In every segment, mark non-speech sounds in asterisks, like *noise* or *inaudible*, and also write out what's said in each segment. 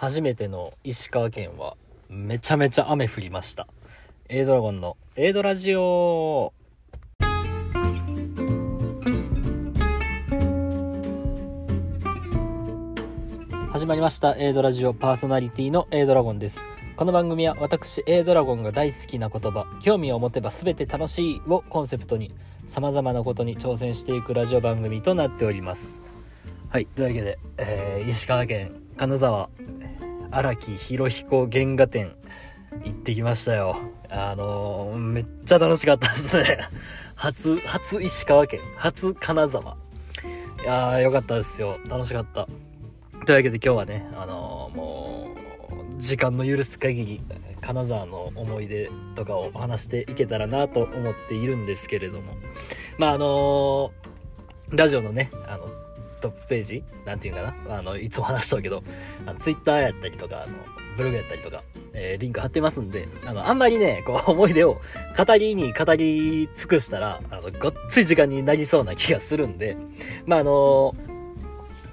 初めての石川県はめちゃめちゃ雨降りました。エイドラゴンのエイドラジオ始まりましたエイドラジオパーソナリティのエイドラゴンです。この番組は私エイドラゴンが大好きな言葉興味を持てば全て楽しいをコンセプトに様々なことに挑戦していくラジオ番組となっております。はい。というわけで、えー石川県金沢荒木博彦原画展行ってきましたよ。あのーめっちゃ楽しかったですね。*laughs* 初、初石川県、初金沢。いやー、よかったですよ。楽しかった。というわけで今日はね、あのーもう、時間の許す限り、金沢の思い出とかを話していけたらなと思っているんですけれども。まあ、あのーラジオのね、あの、トップページ？なんていうかな？あの、いつも話しとるけど、あのツイッターやったりとか、あの、ブログやったりとか、えーリンク貼ってますんで、あの、あんまりね、こう、*laughs* 思い出を語りに語り尽くしたら、あの、ごっつい時間になりそうな気がするんで、まあ、あの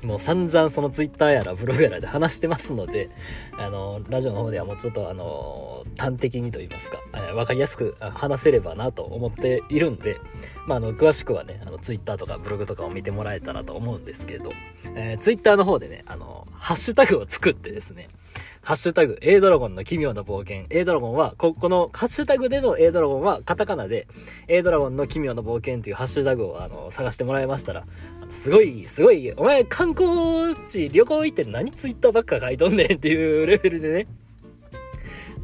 もう散々そのツイッターやらブログやらで話してますので、あの、ラジオの方ではもうちょっとあの、端的にと言いますか、わかりやすく話せればなと思っているんで、まあ、あの、詳しくはね、あの、ツイッターとかブログとかを見てもらえたらと思うんですけど、えー、ツイッターの方でね、あの、ハッシュタグを作ってですね、ハッシュタグ、A ドラゴンの奇妙な冒険。A ドラゴンは、こ、このハッシュタグでの A ドラゴンはカタカナで、A ドラゴンの奇妙な冒険っていうハッシュタグをあの探してもらいましたら、すごい、すごい、お前観光地旅行行って何ツイッターばっか書いとんねんっていうレベルでね、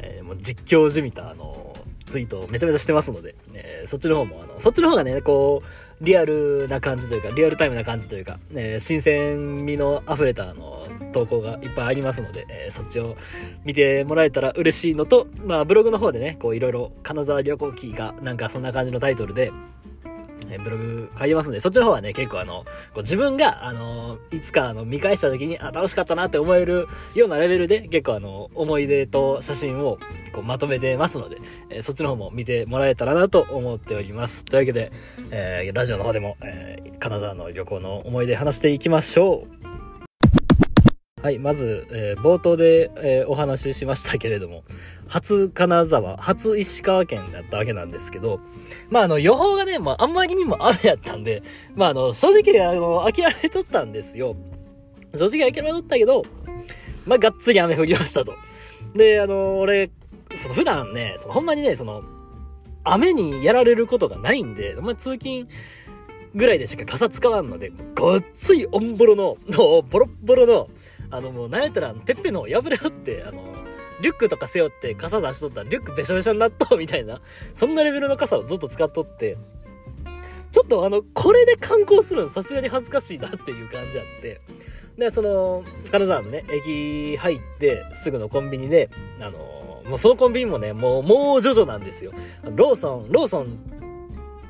えーもう実況じみたあのツイートをめちゃめちゃしてますので、えーそっちの方もあのそっちの方がねこうリアルな感じというかリアルタイムな感じというか、えー新鮮味の溢れたあの投稿がいっぱいありますので、えーそっちを見てもらえたら嬉しいのと、まあ、ブログの方でねこういろいろ金沢旅行記がなんかそんな感じのタイトルでねブログ書いてますんで、そっちの方はね、結構あの、こう自分が、あの、いつかあの、見返した時に、あ、楽しかったなって思えるようなレベルで、結構あの、思い出と写真を、こう、まとめてますので、えーそっちの方も見てもらえたらなと思っております。というわけで、えーラジオの方でも、えー金沢の旅行の思い出話していきましょう。はい、まず、えー冒頭で、えーお話ししましたけれども、初金沢、初石川県だったわけなんですけど、まあ、あの、予報がね、まあ、あんまりにも雨やったんで、まあ、あの、正直、あの、諦めとったんですよ。正直諦めとったけど、まあ、がっつり雨降りましたと。で、あの、俺、その、普段ね、その、ほんまにね、その、雨にやられることがないんで、お前通勤ぐらいでしか傘使わんので、ごっついオンボロの、の、ボロッボロの、あの、もう、なんやったら、てっぺんの破れよって、あの、リュックとか背負って傘出しとったらリュックべしょべしょになっとうみたいな、*laughs* そんなレベルの傘をずっと使っとって、ちょっとあの、これで観光するのさすがに恥ずかしいなっていう感じあって、で、その、金沢のね、駅入ってすぐのコンビニで、あの、もうそのコンビニもね、もう、もうジョジョなんですよ。ローソン、ローソン、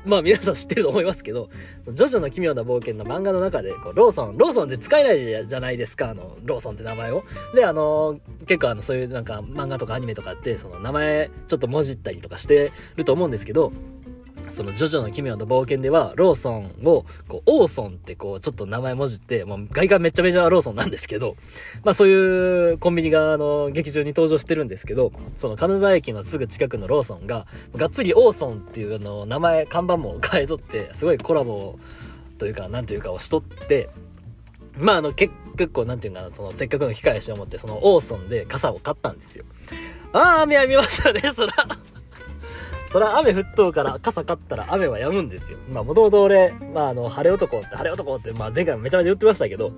まあ皆さん知ってると思いますけど、そのジョジョの奇妙な冒険の漫画の中で、こうローソン、ローソンって使えないじゃじゃないですか、あの、ローソンって名前を。で、あの、結構あの、そういうなんか漫画とかアニメとかって、その名前ちょっともじったりとかしてると思うんですけど、そのジョジョの奇妙な冒険では、ローソンを、こう、オーソンってこう、ちょっと名前もじって、もう外観めちゃめちゃローソンなんですけど、*laughs* まあそういうコンビニが、あの、劇場に登場してるんですけど、その金沢駅のすぐ近くのローソンが、がっつりオーソンっていうあの、名前、看板も変えとって、すごいコラボというか、なんというかをしとって、まああの、結構なんていうかな、その、せっかくの機会やしと思って、そのオーソンで傘を買ったんですよ。ああ、雨は見ましたね、そら。そら雨降っとうから傘買ったら雨は止むんですよ。まあもともと俺、まああの、晴れ男って晴れ男って、まあ前回もめちゃめちゃ言ってましたけど、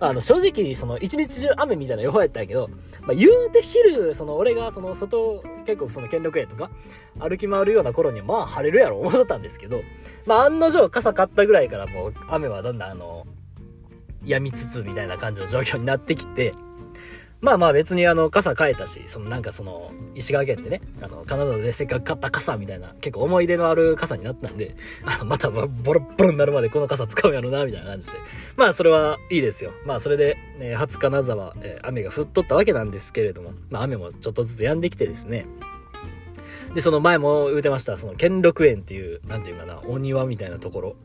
あの、正直その一日中雨みたいな予報やったんやけど、まあ言うて昼、その俺がその外、結構その兼六園とか歩き回るような頃にまあ晴れるやろ思ったんですけど、まあ案の定傘買ったぐらいからもう雨はだんだんあの、止みつつみたいな感じの状況になってきて、まあまあ別にあの傘変えたし、そのなんかその石川県でね、あのカナダでせっかく買った傘みたいな結構思い出のある傘になったんで、*laughs* あのまたボロボロになるまでこの傘使うやろな、みたいな感じで。まあそれはいいですよ。まあそれで、ね、初金沢、えー雨が降っとったわけなんですけれども、まあ雨もちょっとずつ止んできてですね。で、その前も言うてました、その兼六園っていう、なんていうかな、お庭みたいなところ、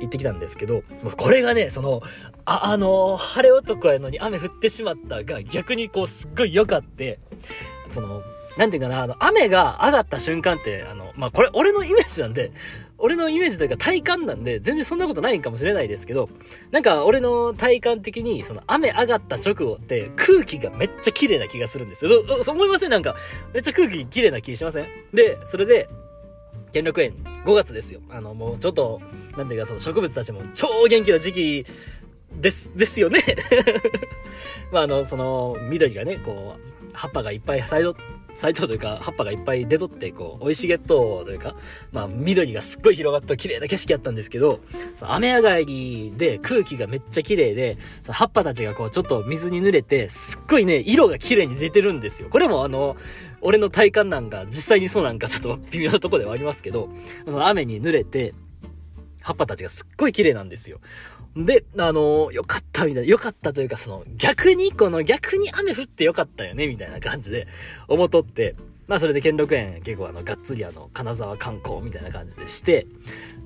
行ってきたんですけど、これがね、その、あ、あのー、晴れ男やのに雨降ってしまったが、逆にこう、すっごい良かって、その、なんていうかな、あの、雨が上がった瞬間って、あの、まあ、これ、俺のイメージなんで、俺のイメージというか体感なんで、全然そんなことないかもしれないですけど、なんか俺の体感的に、その雨上がった直後って空気がめっちゃ綺麗な気がするんですよ。そう思いません？なんか、めっちゃ空気綺麗な気しません？で、それで、兼六園、5月ですよ。あの、もうちょっと、なんていうか、その植物たちも超元気な時期です、ですよね *laughs* まあ、あの、その、緑がね、こう、葉っぱがいっぱい咲いサイトというか、葉っぱがいっぱい出とって、こう、生い茂っとというか、まあ、緑がすっごい広がった綺麗な景色やったんですけど、雨上がりで空気がめっちゃ綺麗で、葉っぱたちがこう、ちょっと水に濡れて、すっごいね、色が綺麗に出てるんですよ。これもあの、俺の体感なんか、実際にそうなんかちょっと微妙なとこではありますけど、その雨に濡れて、葉っぱたちがすっごい綺麗なんですよ。で、あのー、よかったみたいな、よかったというか、その、逆に、この逆に雨降ってよかったよね、みたいな感じで思っとって、まあそれで兼六園結構あの、がっつりあの、金沢観光みたいな感じでして、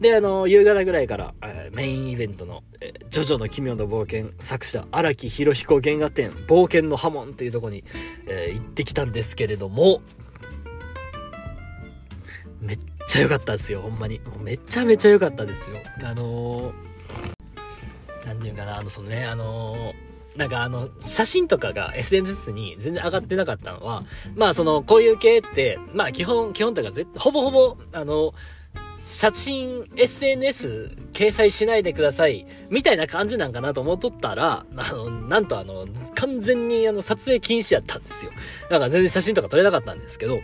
で、あの、夕方ぐらいから、えー、メインイベントの、えー、ジョジョの奇妙な冒険作者、荒木博彦原画展、冒険の波紋っていうところに、えー、行ってきたんですけれども、めっちゃ良かったですよ、ほんまに。めちゃめちゃ良かったですよ。あのーなんていうかな、あの、そのね、あの、なんかあの、写真とかが SNS に全然上がってなかったのは、まあその、こういう系って、まあ基本、基本とか絶、ほぼほぼ、あの、写真、SNS 掲載しないでください、みたいな感じなんかなと思っとったら、あの、なんとあの、完全にあの、撮影禁止やったんですよ。だから全然写真とか撮れなかったんですけど、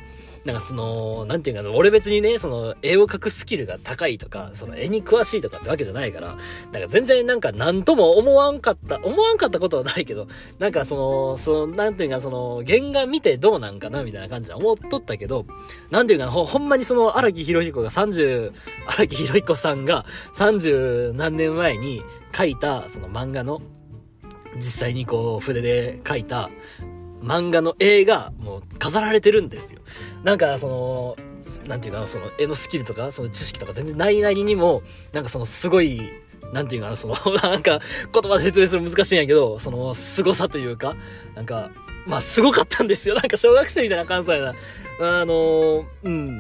なんかその、なんていうかな、俺別にね、その、絵を描くスキルが高いとか、その絵に詳しいとかってわけじゃないから、なんか全然なんか何とも思わんかった、思わんかったことはないけど、*laughs* なんかその、その、なんていうかその、原画見てどうなんかなみたいな感じで思っとったけど、なんていうかほ、ほんまにその、荒木博彦が30、荒木博彦さんが30何年前に描いた、その漫画の、実際にこう、筆で描いた、漫画の絵がもう飾られてるんですよ。なんかその、なんていうかな、その絵のスキルとか、その知識とか全然ないなりにも、なんかそのすごい、なんていうかな、その、*laughs* なんか言葉で説明するの難しいんやけど、その凄さというか、なんか、まあすごかったんですよ。なんか小学生みたいな関西な。あのうん。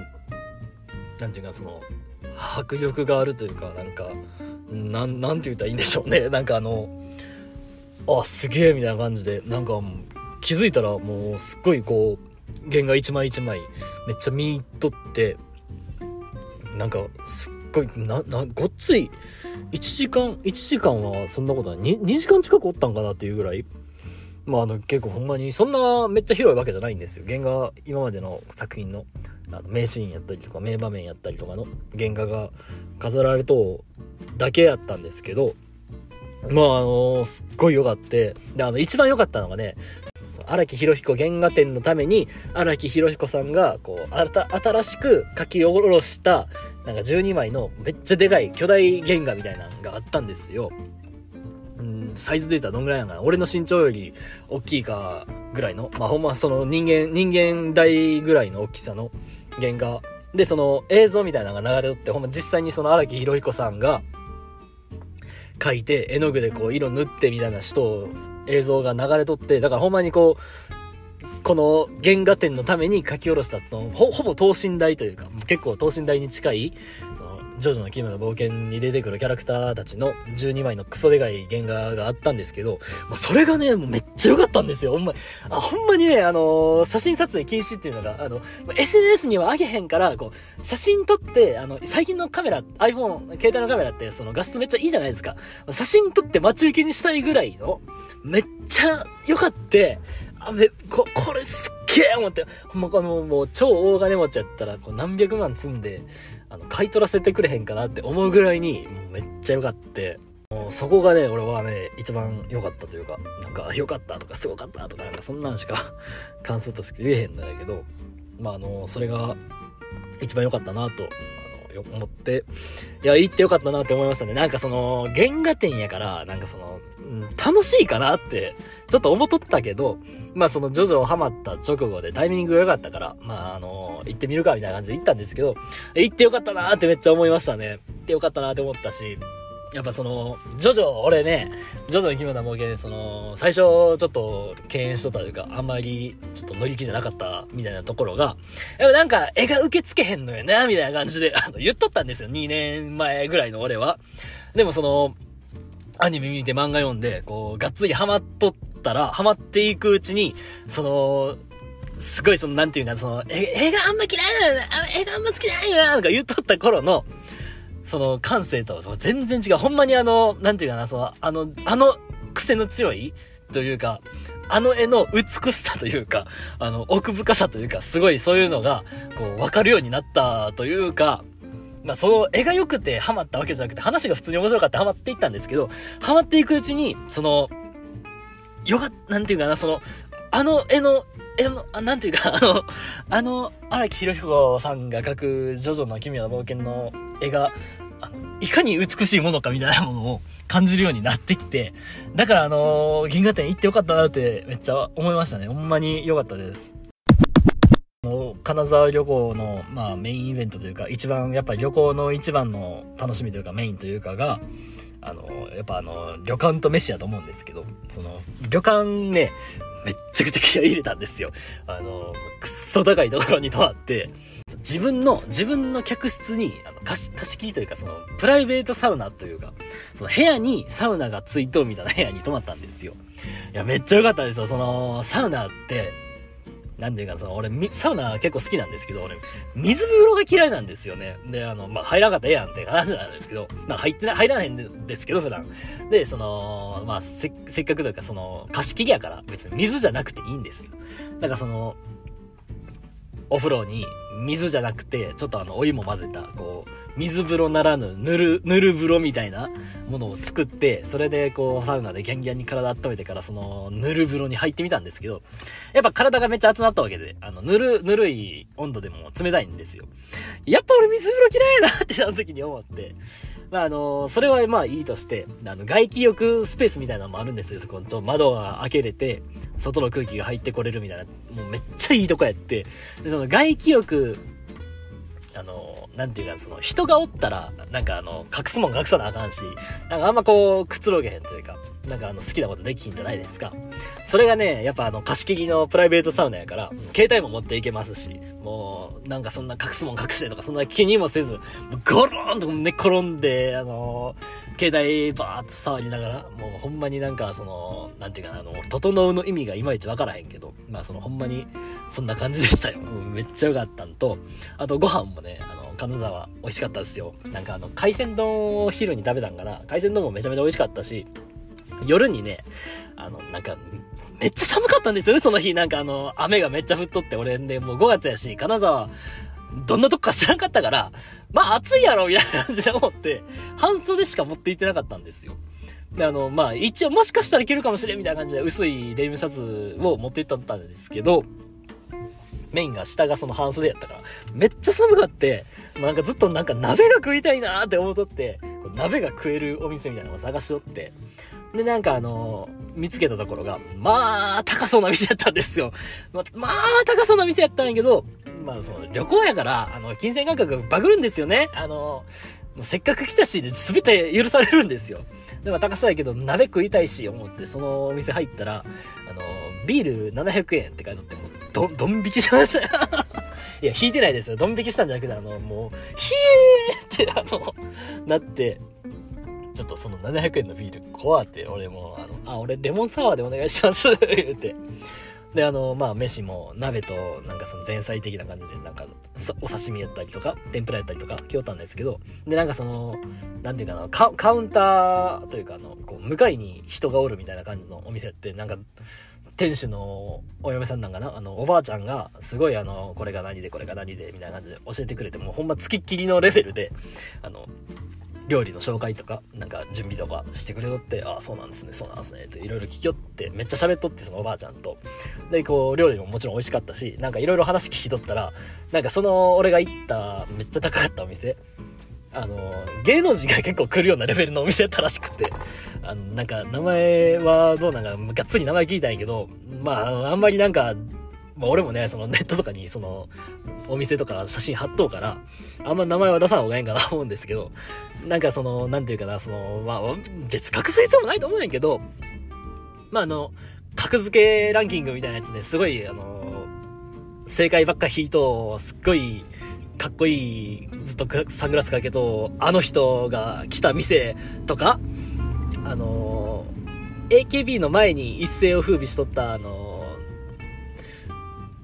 なんていうか、その、迫力があるというか、なんか、なん、なんて言ったらいいんでしょうね。なんかあの、あ、すげえみたいな感じで、なんか気づいたらもうすっごいこう原画一枚一枚めっちゃ見とってなんかすっごいななごっつい1時間1時間はそんなことない。2, 2時間近くおったんかなっていうぐらい。まああの結構ほんまにそんなめっちゃ広いわけじゃないんですよ。原画今までの作品のあの名シーンやったりとか名場面やったりとかの原画が飾られとだけやったんですけどまああのすっごい良かってであの一番良かったのがね荒木博彦原画展のために、荒木博彦さんが、こう、新しく書き下ろした、なんか12枚のめっちゃでかい巨大原画みたいなのがあったんですよ。サイズデータどんぐらいなのかな？俺の身長より大きいかぐらいの、まあ、ほんまその人間、人間大ぐらいの大きさの原画。で、その映像みたいなのが流れとって、ほんま実際にその荒木博彦さんが描いて、絵の具でこう色塗ってみたいな人を映像が流れとって、だからほんまにこう、この原画展のために書き下ろしたそのほ、ぼ等身大というか、結構等身大に近い、その、ジョジョの奇妙な冒険に出てくるキャラクターたちの12枚のクソでかい原画があったんですけど、もうそれがね、もうめっちゃ良かったんですよ。ほんまあ、ほんまにね、あの、写真撮影禁止っていうのが、あの、SNS には上げへんから、こう、写真撮って、あの、最近のカメラ、iPhone、携帯のカメラって、その画質めっちゃいいじゃないですか。写真撮って待ち受けにしたいぐらいの、めっちゃ良かって、あ、め、こ、これすっげえ思って、ほんまこのもう超大金持ちやったら、こう何百万積んで、あの、買い取らせてくれへんかなって思うぐらいに、もうめっちゃ良かって、もうそこがね、俺はね、一番良かったというか、なんか良かったとかすごかったとか、なんかそんなんしか *laughs* 感想として言えへんんだけど、まああの、それが一番良かったなと、思って、いや、行ってよかったなって思いましたね。なんかその、原画展やから、なんかその、うん、楽しいかなって、ちょっと思っとったけど、まあその、ジョジョハマった直後でタイミングが良かったから、まああの、行ってみるかみたいな感じで行ったんですけど、行ってよかったなってめっちゃ思いましたね。行ってよかったなって思ったし、やっぱその、ジョジョ、俺ね、ジョジョの奇妙な冒険で、その、最初ちょっと敬遠しとったというか、あんまりちょっと乗り気じゃなかったみたいなところが、やっぱなんか絵が受け付けへんのよな、みたいな感じで、あの、言っとったんですよ。2年前ぐらいの俺は。でもその、アニメ見て漫画読んで、こう、がっつりハマっとったら、ハマっていくうちに、その、すごいその、なんていうか、その、え、映画あんま嫌いだよな、映画あんま好きじゃないよな、とか言っとった頃の、その感性とは全然違う。ほんまにあの、なんていうかな、その、あの、あの癖の強いというか、あの絵の美しさというか、あの、奥深さというか、すごいそういうのが、こう、わかるようになったというか、まあ、その絵が良くてハマったわけじゃなくて、話が普通に面白かったハマっていったんですけど、ハマっていくうちに、その、よかなんていうかな、その、あの絵の、絵の、あなんていうか、*laughs* あの、あの、荒木博彦さんが描くジョジョの奇妙な冒険の絵が、いかに美しいものかみたいなものを感じるようになってきて、だからあのー、銀河店行ってよかったなってめっちゃ思いましたね。ほんまに良かったです。金沢旅行の、まあ、メインイベントというか、一番、やっぱり旅行の一番の楽しみというか、メインというかが、あの、やっぱあの、旅館と飯やと思うんですけど、その、旅館ね、めっちゃくちゃ気合い入れたんですよ。あの、くっそ高いところに泊まって、自分の、自分の客室に、あの貸し、貸し切りというか、その、プライベートサウナというか、その部屋にサウナがついとるみたいな部屋に泊まったんですよ。いや、めっちゃ良かったですよ。その、サウナって、なんていうか、その、俺、サウナ結構好きなんですけど、俺、水風呂が嫌いなんですよね。で、あの、まあ、入らなかったらええやんって話なんですけど、まあ、入ってない、入らへんですけど、普段。で、その、まあ、せせっかくというか、その、貸し切りやから、別に水じゃなくていいんですよ。だかその、お風呂に水じゃなくて、ちょっとあの、お湯も混ぜた、こう、水風呂ならぬ、ぬる、ぬる風呂みたいなものを作って、それでこう、サウナでギャンギャンに体温めてから、その、ぬる風呂に入ってみたんですけど、やっぱ体がめっちゃ熱なったわけで、あの、ぬる、ぬるい温度でも冷たいんですよ。やっぱ俺水風呂嫌いやなってその時に思って、まあ、あの、それはまあいいとして、あの、外気浴スペースみたいなのもあるんですよ。そこ、ちょ窓が開けれて、外の空気が入ってこれるみたいな、もうめっちゃいいとこやって、で、その外気浴、あの、なんていうか、その、人がおったら、なんかあの、隠すもん隠さなあかんし、なんかあんまこう、くつろげへんというか、なんかあの、好きなことできひんじゃないですか？それがね、やっぱあの、貸し切りのプライベートサウナやから、携帯も持っていけますし、もう、なんかそんな隠すもん隠してとか、そんな気にもせず、ゴローンと寝転んで、あの携帯バーっと触りながら、もうほんまになんかその、なんていうかな、あの、整うの意味がいまいちわからへんけど、まあそのほんまに、そんな感じでしたよ。めっちゃ良かったんと、あとご飯もね、あの、金沢美味しかったですよ。なんかあの、海鮮丼を昼に食べたんかな。海鮮丼もめちゃめちゃ美味しかったし、夜にね、あの、なんか、めっちゃ寒かったんですよね、その日。なんかあの、雨がめっちゃ降っとって、俺で、もう5月やし、金沢、どんなとこか知らんかったから、まあ暑いやろ、みたいな感じで思って、半袖しか持って行ってなかったんですよ。で、あの、まあ一応もしかしたらいけるかもしれんみたいな感じで薄いデニムシャツを持って行ったんですけど、メインが下がその半袖やったから、めっちゃ寒かって、なんかずっとなんか鍋が食いたいなーって思っとって、鍋が食えるお店みたいなのを探しとって、で、なんかあのー、見つけたところが、まあ、高そうな店やったんですよ。ま、まあ、高そうな店やったんやけど、まあ、その、旅行やから、あの、金銭感覚がバグるんですよね。あのー、せっかく来たし、全て許されるんですよ。でも高そうやけど、鍋食いたいし、思って、そのお店入ったら、あのー、ビール700円って書いてあって、もう、ど、どん引きしましたよ。*laughs* いや、引いてないですよ。ドン引きしたんじゃなくて、あの、もう、ひえーって、あの、なって、ちょっとその700円のビール怖って俺もあのあ俺レモンサワーでお願いします。*laughs* 言うて。であのまあ飯も鍋となんかその前菜的な感じでなんかお刺身やったりとか天ぷらやったりとか来よったんですけど。でなんかそのなんていうかなカカウンターというかあのこう向かいに人がおるみたいな感じのお店ってなんか店主のお嫁さんなんかなあのおばあちゃんがすごいあのこれが何でこれが何でみたいな感じで教えてくれてもうほんまつきっきりのレベルであの料理の紹介とか、なんか準備とかしてくれとって、ああ、そうなんですね、そうなんですね、といろいろ聞きよって、めっちゃ喋っとって、そのおばあちゃんと。で、こう、料理ももちろん美味しかったし、なんかいろいろ話聞きとったら、なんかその、俺が行っためっちゃ高かったお店、あの、芸能人が結構来るようなレベルのお店やったらしくて、あの、なんか名前はどうなんか、がっつり名前聞いたんやけど、まあ、あんまりなんか、まあ、俺もね、そのネットとかにそのお店とか写真貼っとうから、あんま名前は出さない方がいいんかなと思うんですけど、なんかその、なんていうかな、その、まあ、別隠す必要もないと思うんやけど、まあ、あの、格付けランキングみたいなやつですごい、あの、正解ばっか引いと、すっごい、かっこいい、ずっとサングラスかけと、あの人が来た店とか、あの、AKB の前に一世を風靡しとった、あの、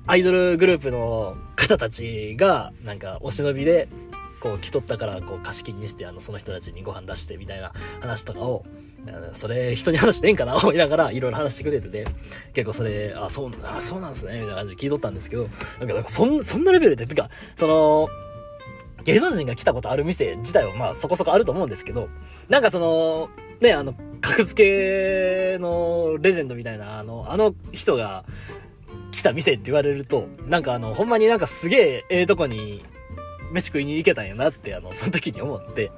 アイドルグループの方たちが、なんか、お忍びで、こう、来とったから、こう、貸し切りにして、あの、その人たちにご飯出して、みたいな話とかを、それ、人に話してええんかな思いながら、いろいろ話してくれてて、結構それ、あ、そう、あ、そうなんすね、みたいな感じで聞いとったんですけど、なんか、なんか、そんなレベルで、てか、その、芸能人が来たことある店自体はまあそこそこあると思うんですけど、なんかその、ね、あの、格付けのレジェンドみたいな、あの、あの人が、来た店って言われると、なんかあの、ほんまになんかすげええとこに飯食いに行けたんやなって、あの、その時に思って、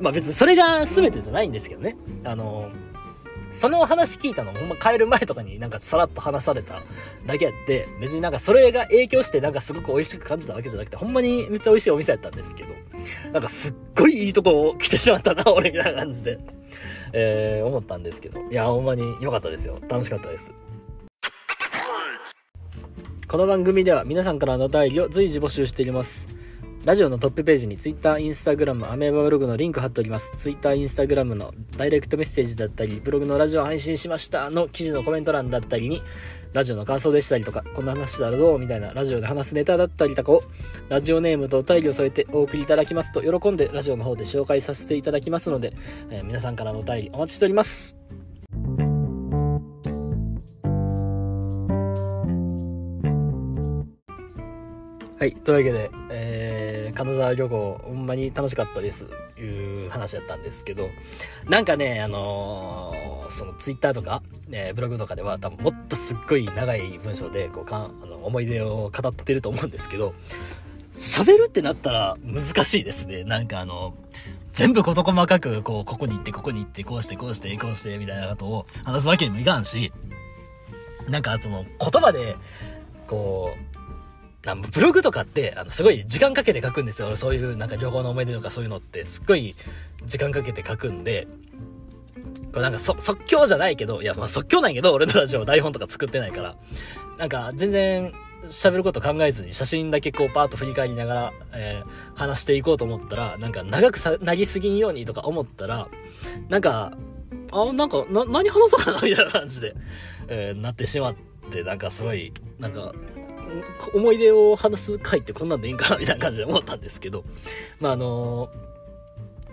まあ別にそれが全てじゃないんですけどね。あの、その話聞いたのほんま帰る前とかになんかさらっと話されただけやって、別になんかそれが影響してなんかすごく美味しく感じたわけじゃなくて、ほんまにめっちゃ美味しいお店やったんですけど、なんかすっごいいいとこを来てしまったな、*laughs* 俺みたいな感じで、えー、思ったんですけど、いや、ほんまに良かったですよ。楽しかったです。この番組では皆さんからのお便りを随時募集しています。ラジオのトップページに Twitter、Instagram、アメーバブログのリンク貼っております。Twitter、Instagram のダイレクトメッセージだったり、ブログのラジオ配信しましたの記事のコメント欄だったりに、ラジオの感想でしたりとか、こんな話したらどうみたいなラジオで話すネタだったりとかを、ラジオネームとお便りを添えてお送りいただきますと、喜んでラジオの方で紹介させていただきますので、えー、皆さんからのお便りお待ちしております。はい。というわけで、えー、金沢旅行、ほんまに楽しかったです。いう話だったんですけど、なんかね、あのー、そのツイッターとか、えー、ブログとかでは多分もっとすっごい長い文章で、こうかんあの思い出を語ってると思うんですけど、喋るってなったら難しいですね。なんかあの、全部事細かく、こう、ここに行って、ここに行って、こうして、こうして、こうして、みたいなことを話すわけにもいかんし、なんかその言葉で、こう、ブログとかって、あの、すごい時間かけて書くんですよ。そういうなんか旅行の思い出とかそういうのって、すっごい時間かけて書くんで、これなんか即興じゃないけど、いや、まあ即興なんやけど、俺のラジオ台本とか作ってないから、なんか全然喋ること考えずに写真だけこうパーッと振り返りながら、えー、話していこうと思ったら、なんか長くさ、なぎすぎんようにとか思ったら、なんか、あ、なんか、な、何話そうかなみたいな感じで、えー、なってしまって、なんかすごい、なんか、思い出を話す回ってこんなんでいいんかなみたいな感じで思ったんですけど、まあ、あの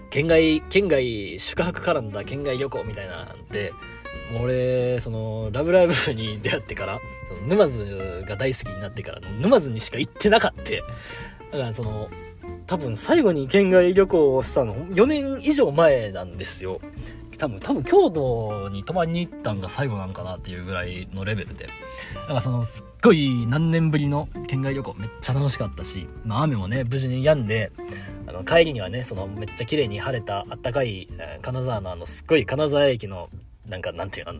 県外、県外宿泊絡んだ県外旅行みたいなんで、もう俺、その、ラブライブに出会ってから、その沼津が大好きになってから、沼津にしか行ってなかった。だからその、多分最後に県外旅行をしたの4年以上前なんですよ。多分、多分京都に泊まりに行ったんが最後なんかなっていうぐらいのレベルで。だからその、すっごい何年ぶりの県外旅行めっちゃ楽しかったし、まあ雨もね、無事に止んで、あの、帰りにはね、そのめっちゃ綺麗に晴れたあったかい、金沢のあの、すっごい金沢駅の、なんか、なんていうの、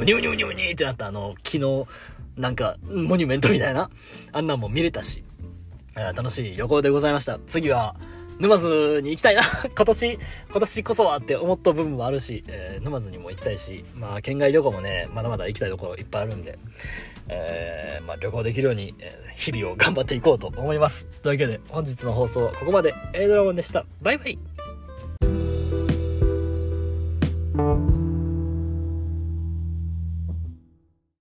うにゅうにゅうにゅうにってなったあの、木の、なんか、モニュメントみたいな、あんなんも見れたし、楽しい旅行でございました。次は、沼津に行きたいな *laughs* 今年、今年こそはって思った部分もあるし、えー、沼津にも行きたいし、まあ、県外旅行もね、まだまだ行きたいところいっぱいあるんで、えー、まあ、旅行できるように、え、日々を頑張っていこうと思います。というわけで、本日の放送はここまで。A ドラゴンでした。バイバイ